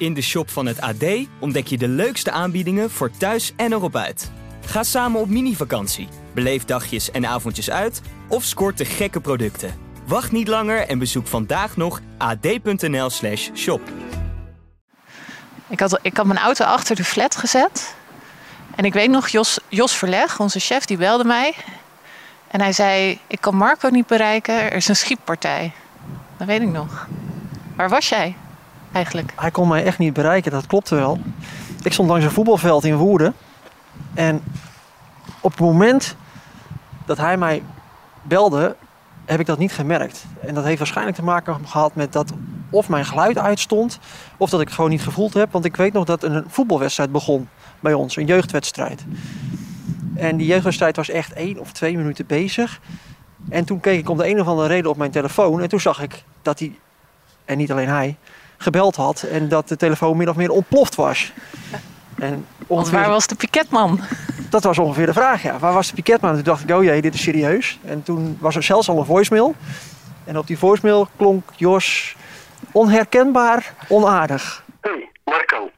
In de shop van het AD ontdek je de leukste aanbiedingen voor thuis en erop uit. Ga samen op mini-vakantie, beleef dagjes en avondjes uit of scoort de gekke producten. Wacht niet langer en bezoek vandaag nog ad.nl/slash shop. Ik had, ik had mijn auto achter de flat gezet. En ik weet nog, Jos, Jos Verleg, onze chef, die belde mij. En hij zei, ik kan Marco niet bereiken, er is een schietpartij. Dat weet ik nog. Waar was jij eigenlijk? Hij kon mij echt niet bereiken, dat klopte wel. Ik stond langs een voetbalveld in Woerden. En op het moment dat hij mij belde, heb ik dat niet gemerkt. En dat heeft waarschijnlijk te maken gehad met dat of mijn geluid uitstond, of dat ik het gewoon niet gevoeld heb. Want ik weet nog dat een voetbalwedstrijd begon bij ons, een jeugdwedstrijd. En die jeugdwedstrijd was echt één of twee minuten bezig. En toen keek ik om de een of andere reden op mijn telefoon. En toen zag ik dat hij, en niet alleen hij, gebeld had. En dat de telefoon min of meer ontploft was. En ongeveer... waar was de piketman? Dat was ongeveer de vraag, ja. Waar was de piketman? Toen dacht ik, oh jee, dit is serieus. En toen was er zelfs al een voicemail. En op die voicemail klonk Jos onherkenbaar onaardig. Hey, Marco.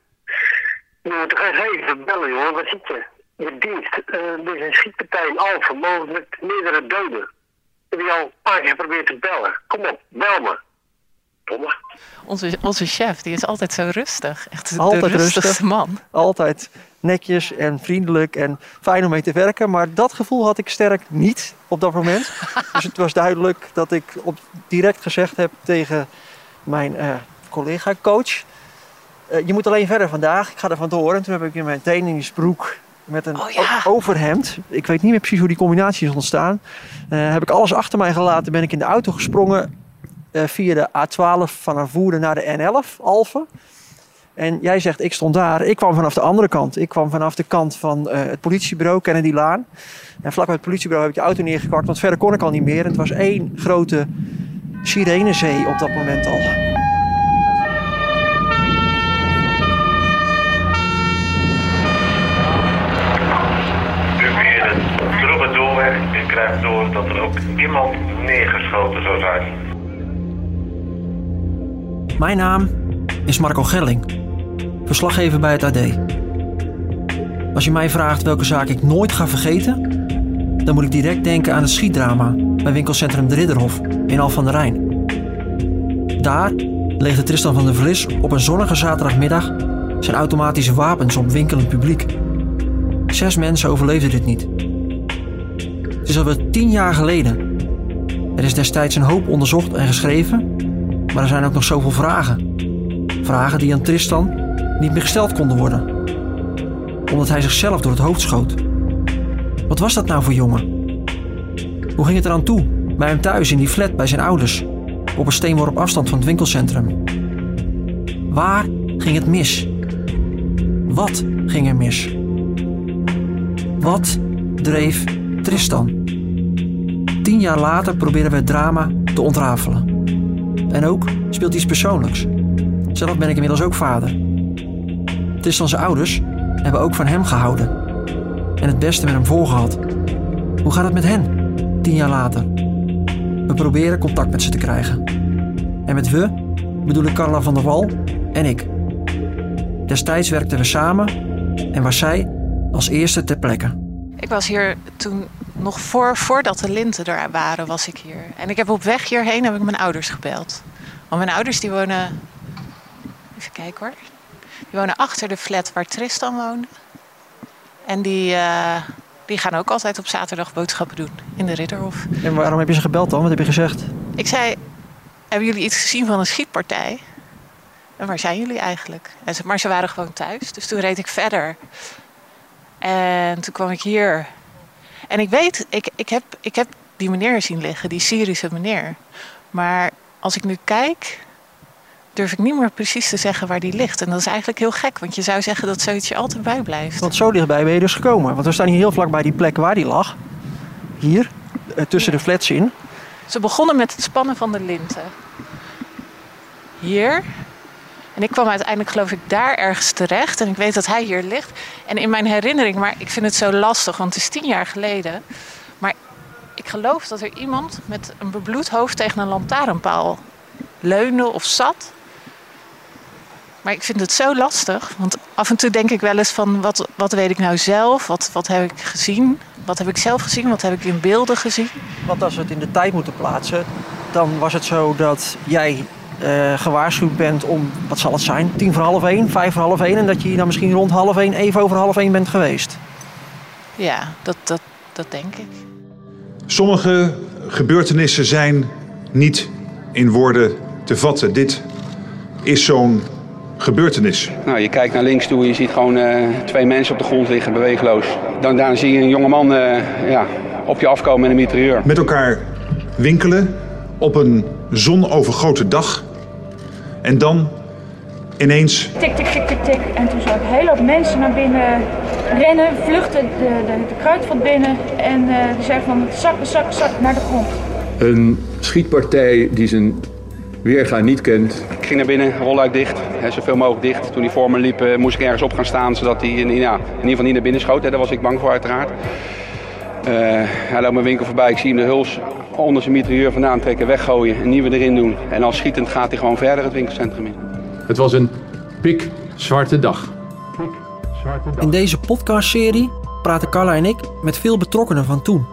Nou, toch even bellen, jongen. Wat zit je? Je dienst. Uh, er is een schietpartij in Alphen, mogelijk met meerdere doden. Heb je al een paar keer geprobeerd te bellen? Kom op, bel me. Domme. Onze, onze chef, die is altijd zo rustig. Echt altijd de rustigste rustig, man. Altijd netjes en vriendelijk en fijn om mee te werken. Maar dat gevoel had ik sterk niet op dat moment. dus het was duidelijk dat ik op, direct gezegd heb tegen mijn uh, collega-coach... Uh, je moet alleen verder vandaag, ik ga er vandoor. En toen heb ik in mijn trainingsbroek met een oh, overhemd. Ik weet niet meer precies hoe die combinatie is ontstaan. Uh, heb ik alles achter mij gelaten, ben ik in de auto gesprongen via de A12 van Voerde naar de N11, Alphen. En jij zegt, ik stond daar. Ik kwam vanaf de andere kant. Ik kwam vanaf de kant van uh, het politiebureau, Kennedy Laan. En vlak bij het politiebureau heb ik de auto neergekakt, want verder kon ik al niet meer. En het was één grote sirenezee op dat moment al. Ik krijg door dat er ook iemand neergeschoten zou zijn. Mijn naam is Marco Gerling, verslaggever bij het AD. Als je mij vraagt welke zaak ik nooit ga vergeten, dan moet ik direct denken aan het schietdrama bij winkelcentrum De Ridderhof in Al van der Rijn. Daar legde Tristan van der Vlis op een zonnige zaterdagmiddag zijn automatische wapens op winkelend publiek. Zes mensen overleefden dit niet. Het is alweer tien jaar geleden. Er is destijds een hoop onderzocht en geschreven, maar er zijn ook nog zoveel vragen. Vragen die aan Tristan niet meer gesteld konden worden, omdat hij zichzelf door het hoofd schoot. Wat was dat nou voor jongen? Hoe ging het eraan toe bij hem thuis in die flat bij zijn ouders, op een steenworp afstand van het winkelcentrum? Waar ging het mis? Wat ging er mis? Wat dreef Tristan. Tien jaar later proberen we het drama te ontrafelen. En ook speelt iets persoonlijks. Zelf ben ik inmiddels ook vader. Tristan's ouders hebben ook van hem gehouden. En het beste met hem voorgehad. Hoe gaat het met hen, tien jaar later? We proberen contact met ze te krijgen. En met we bedoel ik Carla van der Wal en ik. Destijds werkten we samen en was zij als eerste ter plekke. Ik was hier toen nog voor, voordat de linten er waren, was ik hier. En ik heb op weg hierheen heb ik mijn ouders gebeld. Want mijn ouders die wonen. Even kijken hoor. Die wonen achter de flat waar Tristan woonde. En die, uh, die gaan ook altijd op zaterdag boodschappen doen in de Ridderhof. En waarom heb je ze gebeld dan? Wat heb je gezegd? Ik zei: Hebben jullie iets gezien van een schietpartij? En waar zijn jullie eigenlijk? En ze, maar ze waren gewoon thuis. Dus toen reed ik verder. En toen kwam ik hier. En ik weet, ik, ik, heb, ik heb die meneer zien liggen, die Syrische meneer. Maar als ik nu kijk, durf ik niet meer precies te zeggen waar die ligt. En dat is eigenlijk heel gek, want je zou zeggen dat zoiets je altijd bij blijft. Want zo dichtbij ben je dus gekomen. Want we staan hier heel vlak bij die plek waar die lag. Hier, eh, tussen de flats in. Ze begonnen met het spannen van de linten. Hier. En ik kwam uiteindelijk, geloof ik, daar ergens terecht. En ik weet dat hij hier ligt. En in mijn herinnering, maar ik vind het zo lastig, want het is tien jaar geleden. Maar ik geloof dat er iemand met een bebloed hoofd tegen een lantaarnpaal leunde of zat. Maar ik vind het zo lastig. Want af en toe denk ik wel eens van wat, wat weet ik nou zelf? Wat, wat heb ik gezien? Wat heb ik zelf gezien? Wat heb ik in beelden gezien? Want als we het in de tijd moeten plaatsen, dan was het zo dat jij eh, gewaarschuwd bent om, wat zal het zijn, tien voor half één, vijf voor half één. En dat je dan misschien rond half één, even over half één bent geweest. Ja, dat, dat, dat denk ik. Sommige gebeurtenissen zijn niet in woorden te vatten. Dit is zo'n gebeurtenis. Nou, je kijkt naar links toe en je ziet gewoon eh, twee mensen op de grond liggen, beweegloos. Dan, daarna zie je een jongeman eh ja, op je afkomen met een mitrailleur. Met elkaar winkelen op een zonovergoten dag. En dan ineens Tik, tik, tik, tik, tik. En toen zag ik een hele hoop mensen naar binnen rennen, vluchten de, de, de kruidvat binnen. En eh die zeiden van zak, zak, zak naar de grond. Een schietpartij die zijn weerga niet kent. Ik ging naar binnen, rolluik dicht, hè, zoveel mogelijk dicht. Toen hij voor me liep, eh, moest ik ergens op gaan staan, zodat hij in, ja, in ieder geval niet naar binnen schoot. Hè. Daar was ik bang voor uiteraard. Eh, hij loopt mijn winkel voorbij, ik zie hem de huls onder zijn mitrailleur vandaan trekken, weggooien, een nieuwe erin doen. En als schietend gaat hij gewoon verder het winkelcentrum in. Het was een pikzwarte dag. In deze podcastserie praten Carla en ik met veel betrokkenen van toen.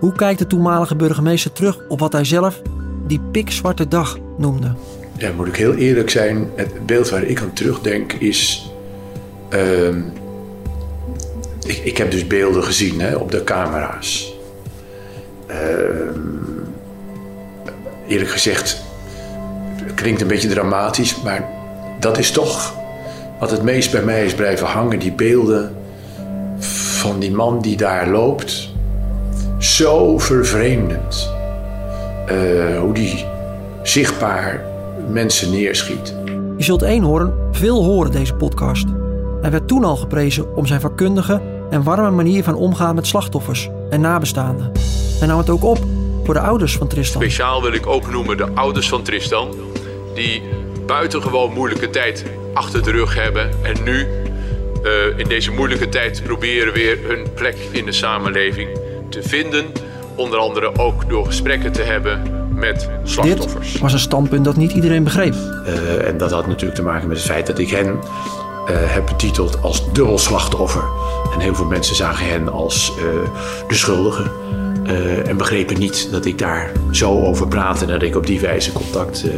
Hoe kijkt de toenmalige burgemeester terug op wat hij zelf die pikzwarte dag noemde? Ja, moet ik heel eerlijk zijn. Het beeld waar ik aan terugdenk is. ehm, ik, ik heb dus beelden gezien hè, op de camera's. Ehm, eerlijk gezegd, klinkt een beetje dramatisch, maar dat is toch wat het meest bij mij is blijven hangen. Die beelden van die man die daar loopt. Zo vervreemdend. Eh, hoe die zichtbaar mensen neerschiet. Je zult eenhoorn veel horen deze podcast. Hij werd toen al geprezen om zijn vakkundige en warme manier van omgaan met slachtoffers en nabestaanden. Hij nam het ook op voor de ouders van Tristan. Speciaal wil ik ook noemen de ouders van Tristan. Die buitengewoon moeilijke tijd achter de rug hebben. En nu eh, in deze moeilijke tijd proberen weer hun plek in de samenleving te vinden. Onder andere ook door gesprekken te hebben met slachtoffers. Dit was een standpunt dat niet iedereen begreep. Eh, en dat had natuurlijk te maken met het feit dat ik hen eh, heb betiteld als dubbel slachtoffer. En heel veel mensen zagen hen als eh, de schuldige. Eh, en begrepen niet dat ik daar zo over praatte en dat ik op die wijze contact eh,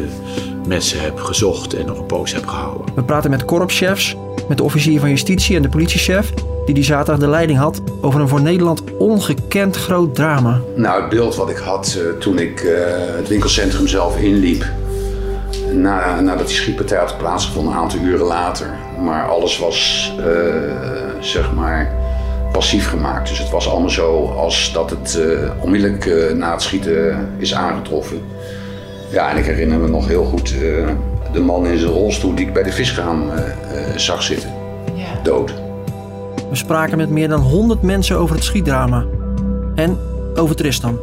met ze heb gezocht en nog een poos heb gehouden. We praten met korpschefs, met de officier van justitie en de politiechef... die die zaterdag de leiding had over een voor Nederland ongekend groot drama. Nou, het beeld wat ik had eh, toen ik eh, het winkelcentrum zelf inliep. Na, nadat die schietpartij had plaatsgevonden, een aantal uren later. Maar alles was, eh, zeg maar, passief gemaakt. Dus het was allemaal zo als dat het eh, onmiddellijk eh, na het schieten is aangetroffen. Ja, en ik herinner me nog heel goed eh, de man in zijn rolstoel die ik bij de viskraam eh, eh, zag zitten. Ja. Dood. We spraken met meer dan 100 mensen over het schietdrama. En over Tristan.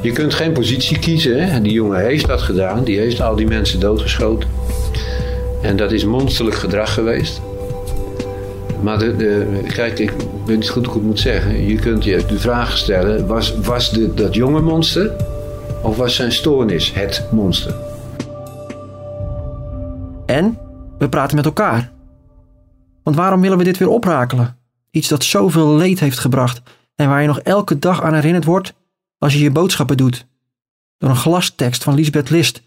Je kunt geen positie kiezen. Hè? Die jongen heeft dat gedaan. Die heeft al die mensen doodgeschoten. En dat is monsterlijk gedrag geweest. Maar de, de, kijk, ik weet niet goed hoe ik het moet zeggen. Je kunt je de vraag stellen: was, was de, dat jonge monster of was zijn stoornis het monster? En we praten met elkaar. Want waarom willen we dit weer oprakelen? Iets dat zoveel leed heeft gebracht en waar je nog elke dag aan herinnerd wordt als je je boodschappen doet. Door een glastekst van Lisbeth List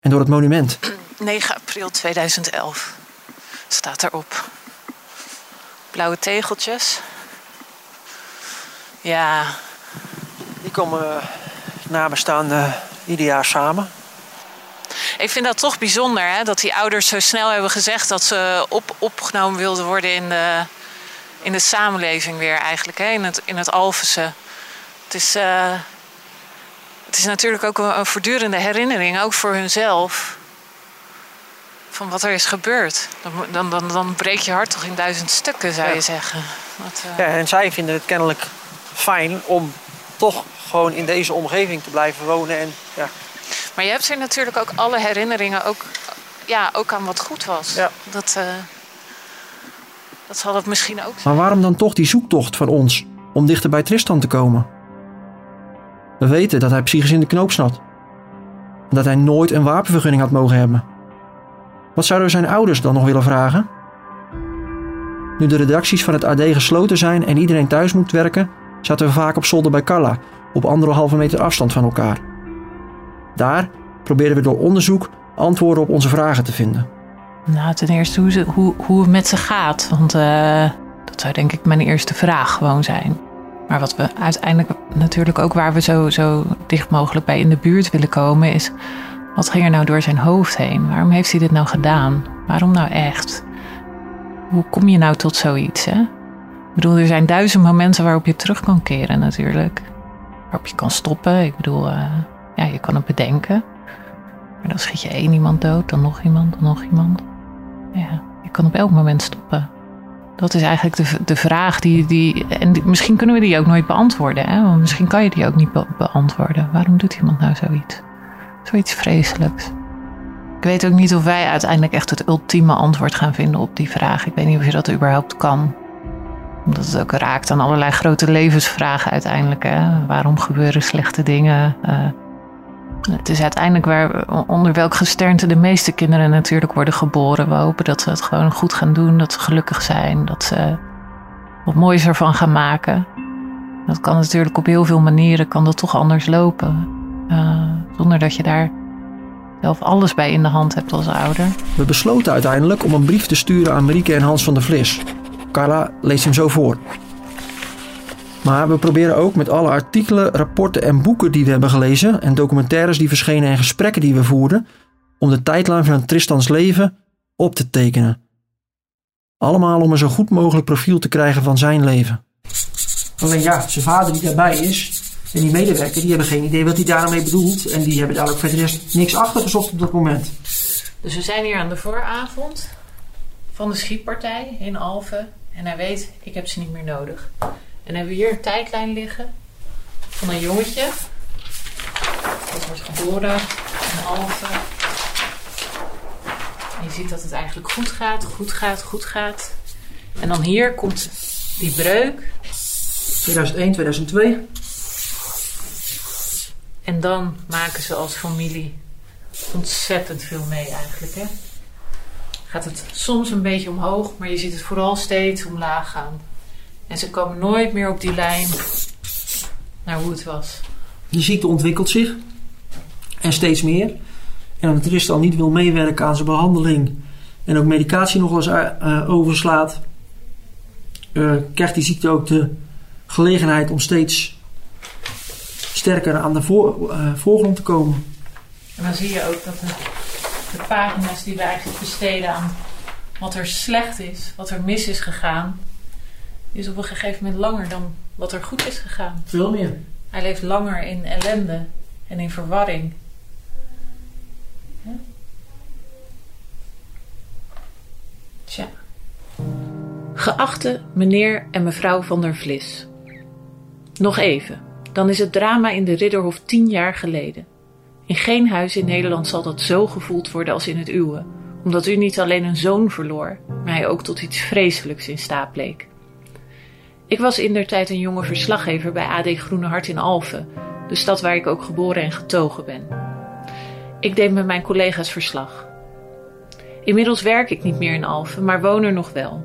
en door het monument. 9 april 2011 staat erop. Blauwe tegeltjes. Ja, Die komen nabestaanden ieder jaar samen. ik vind dat toch bijzonder hè, dat die ouders zo snel hebben gezegd dat ze op, opgenomen wilden worden in de, in de samenleving weer eigenlijk, hè, in, het, in het Alphense. Het is, eh, het is natuurlijk ook een, een voortdurende herinnering, ook voor hunzelf, van wat er is gebeurd. Dan, dan, dan, dan breek je hart toch in duizend stukken, zou Ja. je zeggen. Dat, eh, Ja, en zij vinden het kennelijk fijn om toch gewoon in deze omgeving te blijven wonen. En, ja. Maar je hebt hier natuurlijk ook alle herinneringen ook, ja, ook aan wat goed was. Ja. Dat, eh, dat zal het misschien ook zijn. Maar waarom dan toch die zoektocht van ons om dichter bij Tristan te komen? We weten dat hij psychisch in de knoop zat. En dat hij nooit een wapenvergunning had mogen hebben. Wat zouden zijn ouders dan nog willen vragen? Nu de redacties van het AD gesloten zijn en iedereen thuis moet werken, zaten we vaak op zolder bij Carla, op anderhalve meter afstand van elkaar. Daar probeerden we door onderzoek antwoorden op onze vragen te vinden. Nou, ten eerste hoe, ze, hoe, hoe het met ze gaat. Want uh, dat zou denk ik mijn eerste vraag gewoon zijn. Maar wat we uiteindelijk natuurlijk ook waar we zo, zo dicht mogelijk bij in de buurt willen komen, is wat ging er nou door zijn hoofd heen? Waarom heeft hij dit nou gedaan? Waarom nou echt? Hoe kom je nou tot zoiets? Hè? Ik bedoel, er zijn duizend momenten waarop je terug kan keren natuurlijk. Waarop je kan stoppen. Ik bedoel, uh, ja, je kan het bedenken. Maar dan schiet je één iemand dood, dan nog iemand, dan nog iemand. Ja, je kan op elk moment stoppen. Dat is eigenlijk de, de vraag die. die en misschien kunnen we die ook nooit beantwoorden. Hè? Want misschien kan je die ook niet beantwoorden. Waarom doet iemand nou zoiets? Zoiets vreselijks. Ik weet ook niet of wij uiteindelijk echt het ultieme antwoord gaan vinden op die vraag. Ik weet niet of je dat überhaupt kan. Omdat het ook raakt aan allerlei grote levensvragen uiteindelijk. Hè? Waarom gebeuren slechte dingen? Uh, het is uiteindelijk waar, onder welk gesternte de meeste kinderen natuurlijk worden geboren. We hopen dat ze het gewoon goed gaan doen, dat ze gelukkig zijn, dat ze wat moois ervan gaan maken. Dat kan natuurlijk op heel veel manieren, kan dat toch anders lopen. Uh, zonder dat je daar zelf alles bij in de hand hebt als ouder. We besloten uiteindelijk om een brief te sturen aan Marieke en Hans van der Vlis. Carla leest hem zo voor. Maar we proberen ook met alle artikelen, rapporten en boeken die we hebben gelezen en documentaires die verschenen en gesprekken die we voerden, om de tijdlijn van Tristans leven op te tekenen. Allemaal om een zo goed mogelijk profiel te krijgen van zijn leven. Alleen ja, zijn vader die daarbij is en die medewerker, die hebben geen idee wat hij daarmee bedoelt. En die hebben daar ook verder niks achter gezocht op dat moment. Dus we zijn hier aan de vooravond van de schietpartij in Alphen. En hij weet, ik heb ze niet meer nodig. En hebben we hier een tijdlijn liggen van een jongetje. Dat wordt geboren in Alphen. En je ziet dat het eigenlijk goed gaat, goed gaat, goed gaat. En dan hier komt die breuk. 2001, 2002. En dan maken ze als familie ontzettend veel mee eigenlijk. Hè? Gaat het soms een beetje omhoog, maar je ziet het vooral steeds omlaag gaan. En ze komen nooit meer op die lijn naar hoe het was. De ziekte ontwikkelt zich. En steeds meer. En omdat Tristan niet wil meewerken aan zijn behandeling. En ook medicatie nog eens uh, overslaat. Uh, krijgt die ziekte ook de gelegenheid om steeds sterker aan de voor, uh, voorgrond te komen. En dan zie je ook dat de, de pagina's die we eigenlijk besteden aan wat er slecht is, wat er mis is gegaan, is op een gegeven moment langer dan wat er goed is gegaan. Veel meer. Hij leeft langer in ellende en in verwarring. Tja. Geachte meneer en mevrouw van der Vlis. Nog even, dan is het drama in de Ridderhof tien jaar geleden. In geen huis in Nederland zal dat zo gevoeld worden als in het uwe, omdat u niet alleen een zoon verloor, maar hij ook tot iets vreselijks in staat bleek. Ik was tijd een jonge verslaggever bij AD Groene Hart in Alphen, de stad waar ik ook geboren en getogen ben. Ik deed met mijn collega's verslag. Inmiddels werk ik niet meer in Alphen, maar woon er nog wel.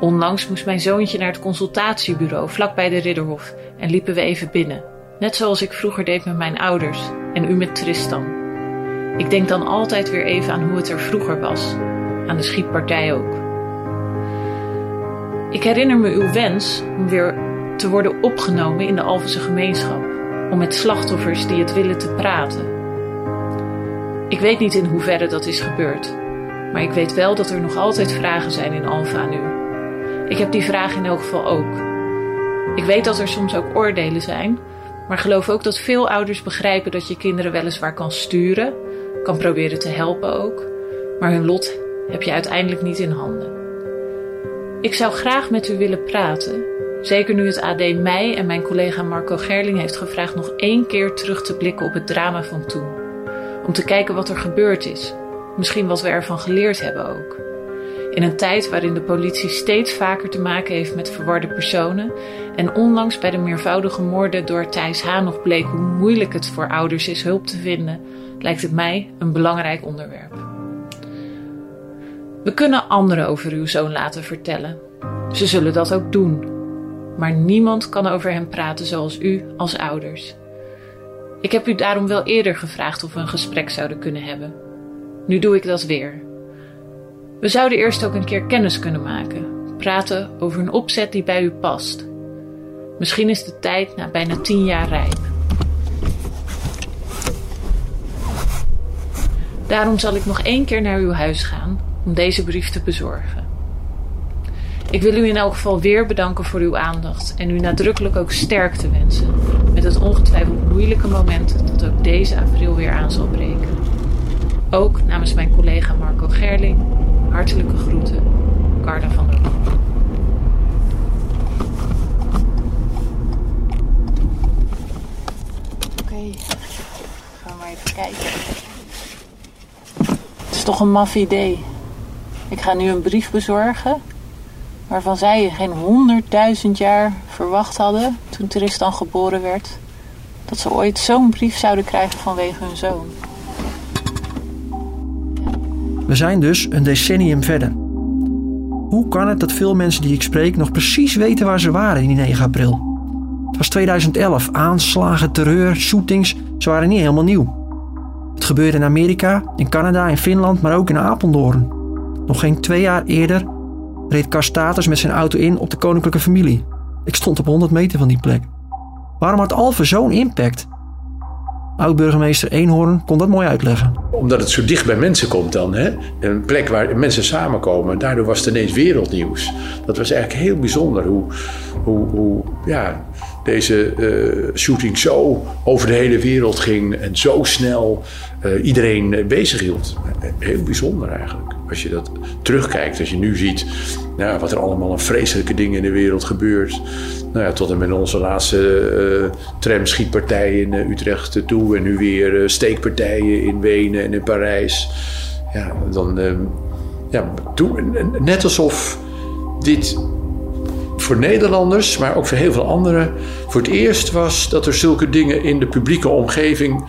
Onlangs moest mijn zoontje naar het consultatiebureau vlakbij de Ridderhof en liepen we even binnen, net zoals ik vroeger deed met mijn ouders en u met Tristan. Ik denk dan altijd weer even aan hoe het er vroeger was, aan de schietpartij ook. Ik herinner me uw wens om weer te worden opgenomen in de Alphense gemeenschap, om met slachtoffers die het willen te praten. Ik weet niet in hoeverre dat is gebeurd, maar ik weet wel dat er nog altijd vragen zijn in Alphen aan u. Ik heb die vraag in elk geval ook. Ik weet dat er soms ook oordelen zijn, maar geloof ook dat veel ouders begrijpen dat je kinderen weliswaar kan sturen, kan proberen te helpen ook, maar hun lot heb je uiteindelijk niet in handen. Ik zou graag met u willen praten, zeker nu het AD mij en mijn collega Marco Gerling heeft gevraagd nog één keer terug te blikken op het drama van toen. Om te kijken wat er gebeurd is, misschien wat we ervan geleerd hebben ook. In een tijd waarin de politie steeds vaker te maken heeft met verwarde personen en onlangs bij de meervoudige moorden door Thijs H. nog bleek hoe moeilijk het voor ouders is hulp te vinden, lijkt het mij een belangrijk onderwerp. We kunnen anderen over uw zoon laten vertellen. Ze zullen dat ook doen. Maar niemand kan over hem praten zoals u als ouders. Ik heb u daarom wel eerder gevraagd of we een gesprek zouden kunnen hebben. Nu doe ik dat weer. We zouden eerst ook een keer kennis kunnen maken, praten over een opzet die bij u past. Misschien is de tijd na bijna tien jaar rijp. Daarom zal ik nog één keer naar uw huis gaan om deze brief te bezorgen. Ik wil u in elk geval weer bedanken voor uw aandacht en u nadrukkelijk ook sterkte wensen met het ongetwijfeld moeilijke moment dat ook deze april weer aan zal breken. Ook namens mijn collega Marco Gerling, hartelijke groeten, Carla van der. Oké, gaan we maar even kijken. Het is toch een maf idee. Ik ga nu een brief bezorgen waarvan zij geen honderdduizend jaar verwacht hadden toen Tristan geboren werd, dat ze ooit zo'n brief zouden krijgen vanwege hun zoon. We zijn dus een decennium verder. Hoe kan het dat veel mensen die ik spreek nog precies weten waar ze waren in die 9 april? Het was 2011, aanslagen, terreur, shootings, ze waren niet helemaal nieuw. Het gebeurde in Amerika, in Canada, in Finland, maar ook in Apeldoorn. Nog geen twee jaar eerder reed Karstatus met zijn auto in op de koninklijke familie. Ik stond op 100 meter van die plek. Waarom had Alphen zo'n impact? Oud-burgemeester Eenhoorn kon dat mooi uitleggen. Omdat het zo dicht bij mensen komt dan. Hè? Een plek waar mensen samenkomen. Daardoor was het ineens wereldnieuws. Dat was eigenlijk heel bijzonder hoe, hoe, hoe ja, deze uh, shooting zo over de hele wereld ging. En zo snel uh, iedereen uh, bezig hield. Heel bijzonder eigenlijk. Als je dat terugkijkt, als je nu ziet nou, wat er allemaal een vreselijke dingen in de wereld gebeurt. Nou ja, tot en met onze laatste uh, in Utrecht toe. En nu weer steekpartijen in Wenen en in Parijs. Ja, dan, ja, net alsof dit voor Nederlanders, maar ook voor heel veel anderen, voor het eerst was dat er zulke dingen in de publieke omgeving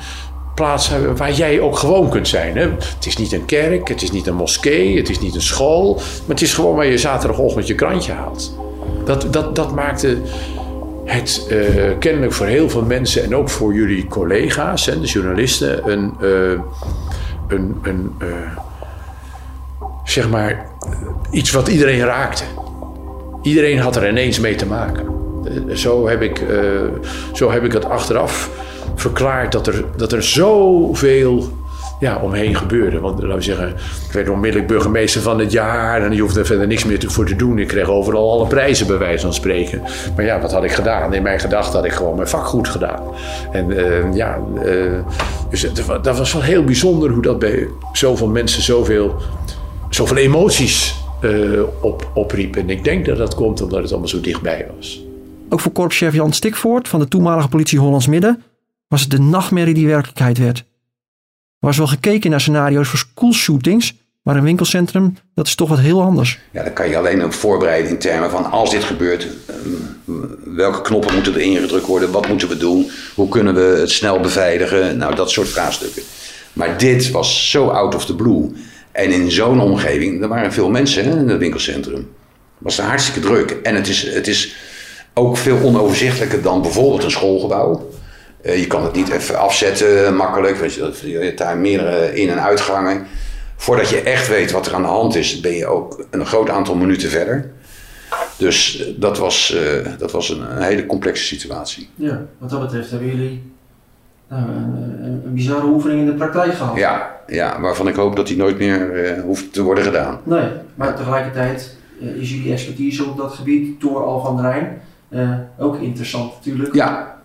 plaats hebben waar jij ook gewoon kunt zijn. Hè? Het is niet een kerk, het is niet een moskee, het is niet een school, maar het is gewoon waar je zaterdagochtend je krantje haalt. Dat, dat, dat maakte het uh, kennelijk voor heel veel mensen en ook voor jullie collega's, hè, de journalisten, een, uh, een, een uh, zeg maar iets wat iedereen raakte. Iedereen had er ineens mee te maken. Zo heb ik, zo heb ik het achteraf verklaard dat er, dat er zoveel ja, omheen gebeurde. Want laten we zeggen, ik werd onmiddellijk burgemeester van het jaar en je hoefde er verder niks meer voor te doen. Ik kreeg overal alle prijzen bij wijze van spreken. Maar ja, wat had ik gedaan? In mijn gedachten had ik gewoon mijn vak goed gedaan. En uh, ja, uh, dus dat was wel heel bijzonder hoe dat bij zoveel mensen zoveel, zoveel emoties uh, op, opriep. En ik denk dat dat komt omdat het allemaal zo dichtbij was. Ook voor korpschef Jan Stikvoort van de toenmalige politie Hollands Midden was het de nachtmerrie die werkelijkheid werd. Was wel gekeken naar scenario's voor schoolshootings, maar een winkelcentrum, dat is toch wat heel anders. Ja, dan kan je alleen op voorbereiden in termen van als dit gebeurt, welke knoppen moeten er ingedrukt worden, wat moeten we doen, hoe kunnen we het snel beveiligen, nou dat soort vraagstukken. Maar dit was zo out of the blue. En in zo'n omgeving, er waren veel mensen in het winkelcentrum. Het was hartstikke druk. En het is, het is ook veel onoverzichtelijker dan bijvoorbeeld een schoolgebouw. Uh, je kan het niet even afzetten makkelijk. Weet je, je hebt daar meerdere in- en uitgangen. Voordat je echt weet wat er aan de hand is, ben je ook een groot aantal minuten verder. Dus dat was, uh, dat was een, een, hele complexe situatie. Ja, wat dat betreft hebben jullie nou, een, een, bizarre oefening in de praktijk gehad. Ja, ja waarvan ik hoop dat die nooit meer uh, hoeft te worden gedaan. Nee, maar tegelijkertijd is jullie expertise op dat gebied door Al van der Rijn ook interessant natuurlijk. Ja,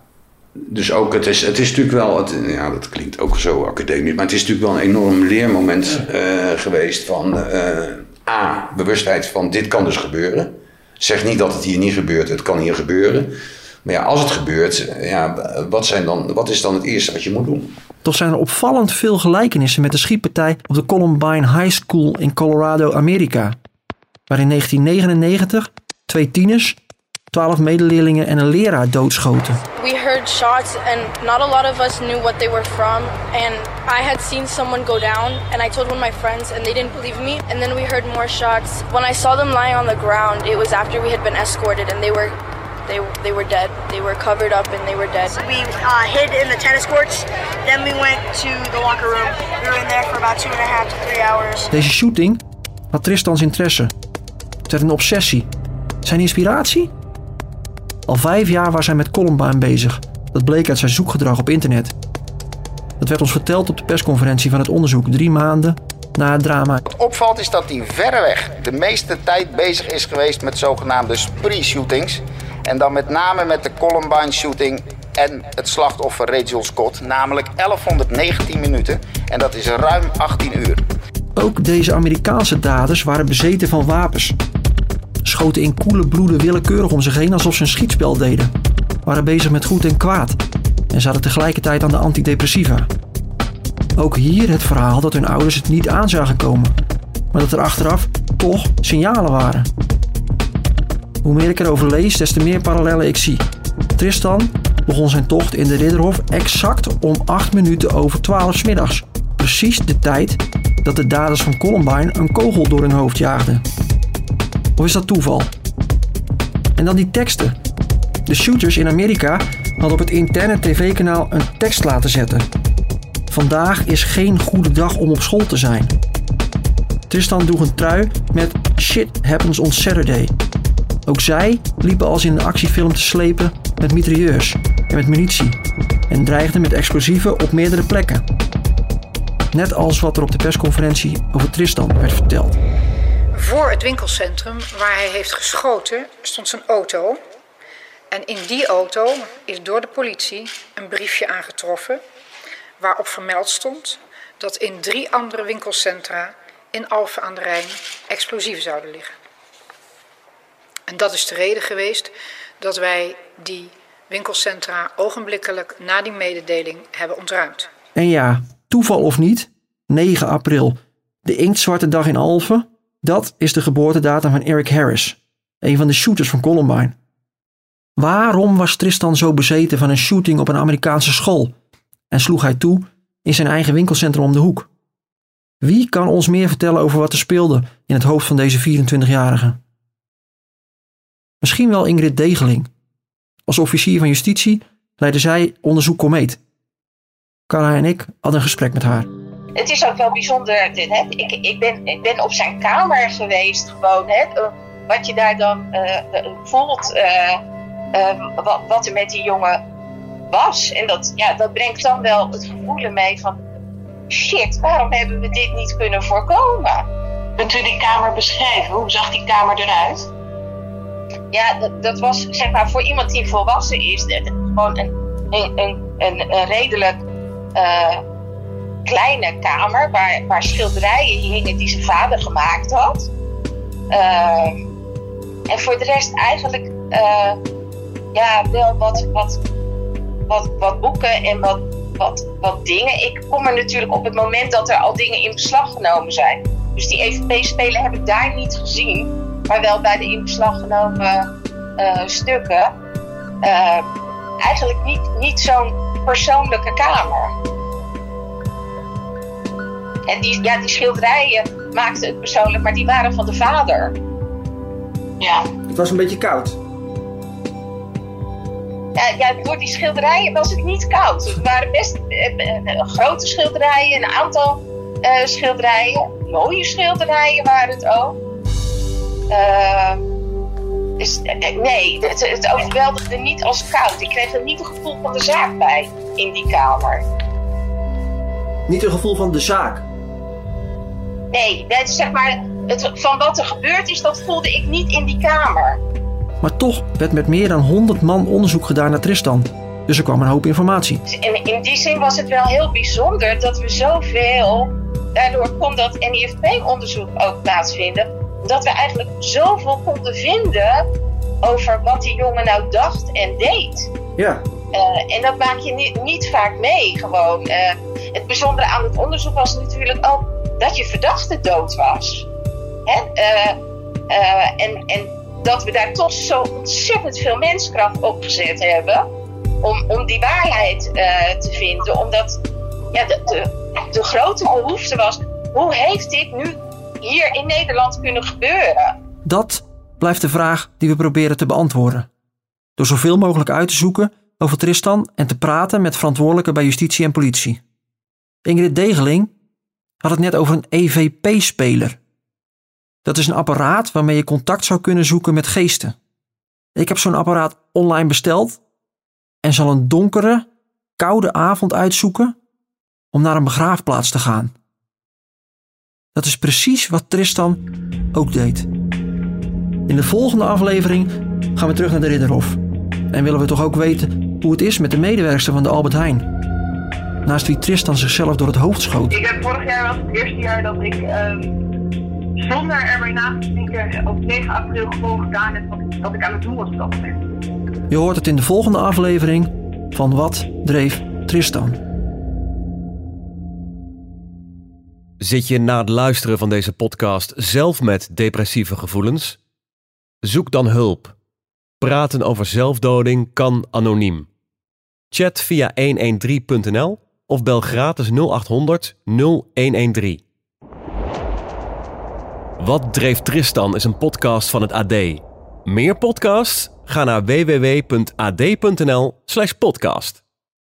dus ook, het is, het is natuurlijk wel, het, ja, dat klinkt ook zo academisch, maar het is natuurlijk wel een enorm leermoment uh, geweest van uh, A, bewustheid van dit kan dus gebeuren. Zeg niet dat het hier niet gebeurt, het kan hier gebeuren. Maar ja, als het gebeurt, ja, wat, zijn dan, wat is dan het eerste wat je moet doen? Toch zijn er opvallend veel gelijkenissen met de schietpartij op de Columbine High School in Colorado, Amerika. Waar in 1999 twee tieners twaalf medeleerlingen en een leraar doodschoten. We heard shots and not a lot of us knew what they were from and I had seen someone go down and I told one of my friends and they didn't believe me and then we heard more shots. When I saw them lying on the ground, it was after we had been escorted and they were they they were dead. They were covered up and they were dead. We uh, hid in the tennis courts. Then we went to the locker room. We were in there for about two and a half to three hours. Deze shooting had Tristan's interesse. Het werd een obsessie. Zijn inspiratie? Al vijf jaar was hij met Columbine bezig. Dat bleek uit zijn zoekgedrag op internet. Dat werd ons verteld op de persconferentie van het onderzoek drie maanden na het drama. Wat opvalt is dat hij verreweg de meeste tijd bezig is geweest met zogenaamde spree-shootings. En dan met name met de Columbine shooting en het slachtoffer Rachel Scott, namelijk 1119 minuten. En dat is ruim 18 uur. Ook deze Amerikaanse daders waren bezeten van wapens. Schoten in koele bloeden willekeurig om zich heen alsof ze een schietspel deden. Waren bezig met goed en kwaad. En zaten tegelijkertijd aan de antidepressiva. Ook hier het verhaal dat hun ouders het niet aan zagen komen. Maar dat er achteraf toch signalen waren. Hoe meer ik erover lees, des te meer parallellen ik zie. Tristan begon zijn tocht in de Ridderhof exact om 8 minuten over 12 's middags. Precies de tijd dat de daders van Columbine een kogel door hun hoofd jaagden. Of is dat toeval? En dan die teksten. De shooters in Amerika hadden op het interne tv-kanaal een tekst laten zetten. Vandaag is geen goede dag om op school te zijn. Tristan droeg een trui met Shit happens on Saturday. Ook zij liepen als in een actiefilm te slepen met mitrailleurs en met munitie en dreigden met explosieven op meerdere plekken. Net als wat er op de persconferentie over Tristan werd verteld. Voor het winkelcentrum waar hij heeft geschoten stond zijn auto. En in die auto is door de politie een briefje aangetroffen waarop vermeld stond dat in drie andere winkelcentra in Alphen aan de Rijn explosieven zouden liggen. En dat is de reden geweest dat wij die winkelcentra ogenblikkelijk na die mededeling hebben ontruimd. En ja, toeval of niet, 9 april, de inktzwarte dag in Alphen, dat is de geboortedatum van Eric Harris, een van de shooters van Columbine. Waarom was Tristan zo bezeten van een shooting op een Amerikaanse school en sloeg hij toe in zijn eigen winkelcentrum om de hoek? Wie kan ons meer vertellen over wat er speelde in het hoofd van deze 24-jarige? Misschien wel Ingrid Degeling. Als officier van justitie leidde zij onderzoek Komeet. Carla en ik hadden een gesprek met haar. Het is ook wel bijzonder. Hè? Ik, ik, ben, ik ben op zijn kamer geweest, gewoon. Hè? Wat je daar dan uh, voelt, uh, uh, wat, wat er met die jongen was. En dat, ja, dat brengt dan wel het gevoel mee van: shit, waarom hebben we dit niet kunnen voorkomen? Kunt u die kamer beschrijven? Hoe zag die kamer eruit? Ja, dat, dat was zeg maar voor iemand die volwassen is, gewoon een, een, een, een redelijk uh, kleine kamer waar, waar schilderijen hingen die zijn vader gemaakt had. Uh, en voor de rest eigenlijk uh, ja, wel wat, wat, wat, wat boeken en wat, wat, wat dingen. Ik kom er natuurlijk op het moment dat er al dingen in beslag genomen zijn. Dus die EVP-spelen heb ik daar niet gezien maar wel bij de in beslag genomen uh, stukken. Uh, eigenlijk niet, niet zo'n persoonlijke kamer. En die, ja, die schilderijen maakten het persoonlijk, maar die waren van de vader. Ja. Het was een beetje koud. Ja, ja, door die schilderijen was het niet koud. Het waren best uh, grote schilderijen, een aantal schilderijen. Mooie schilderijen waren het ook. Uh, dus, nee, het, het overweldigde niet als koud. Ik kreeg er niet een gevoel van de zaak bij in die kamer. Niet een gevoel van de zaak? Nee, dat zeg maar, het, van wat er gebeurd is, dat voelde ik niet in die kamer. Maar toch werd met meer dan 100 man onderzoek gedaan naar Tristan. Dus er kwam een hoop informatie. In, in die zin was het wel heel bijzonder dat we zoveel. Daardoor kon dat NIFP-onderzoek ook plaatsvinden dat we eigenlijk zoveel konden vinden over wat die jongen nou dacht en deed. Ja. Uh, en dat maak je niet, niet vaak mee gewoon. Uh, het bijzondere aan het onderzoek was natuurlijk ook dat je verdachte dood was. Hè? Uh, en, en dat we daar toch zo ontzettend veel menskracht op gezet hebben. Om, om die waarheid eh, te vinden. Omdat ja, de, de, de grote behoefte was: hoe heeft dit nu hier in Nederland kunnen gebeuren? Dat blijft de vraag die we proberen te beantwoorden. Door zoveel mogelijk uit te zoeken over Tristan en te praten met verantwoordelijken bij justitie en politie. Ingrid Degeling had het net over een EVP-speler. Dat is een apparaat waarmee je contact zou kunnen zoeken met geesten. Ik heb zo'n apparaat online besteld en zal een donkere, koude avond uitzoeken om naar een begraafplaats te gaan. Dat is precies wat Tristan ook deed. In de volgende aflevering gaan we terug naar de Ridderhof. En willen we toch ook weten hoe het is met de medewerkster van de Albert Heijn. Naast wie Tristan zichzelf door het hoofd schoot. Ik heb vorig jaar was het eerste jaar dat ik ehm, zonder erbij na te denken op 9 april gewoon gedaan heb wat, wat ik aan het doen was op dat moment. Je hoort het in de volgende aflevering van Wat dreef Tristan. Zit je na het luisteren van deze podcast zelf met depressieve gevoelens? Zoek dan hulp. Praten over zelfdoding kan anoniem. Chat via 113.nl of bel gratis 0800 0113. Wat dreef Tristan is een podcast van het AD. Meer podcasts? Ga naar www.ad.nl/podcast.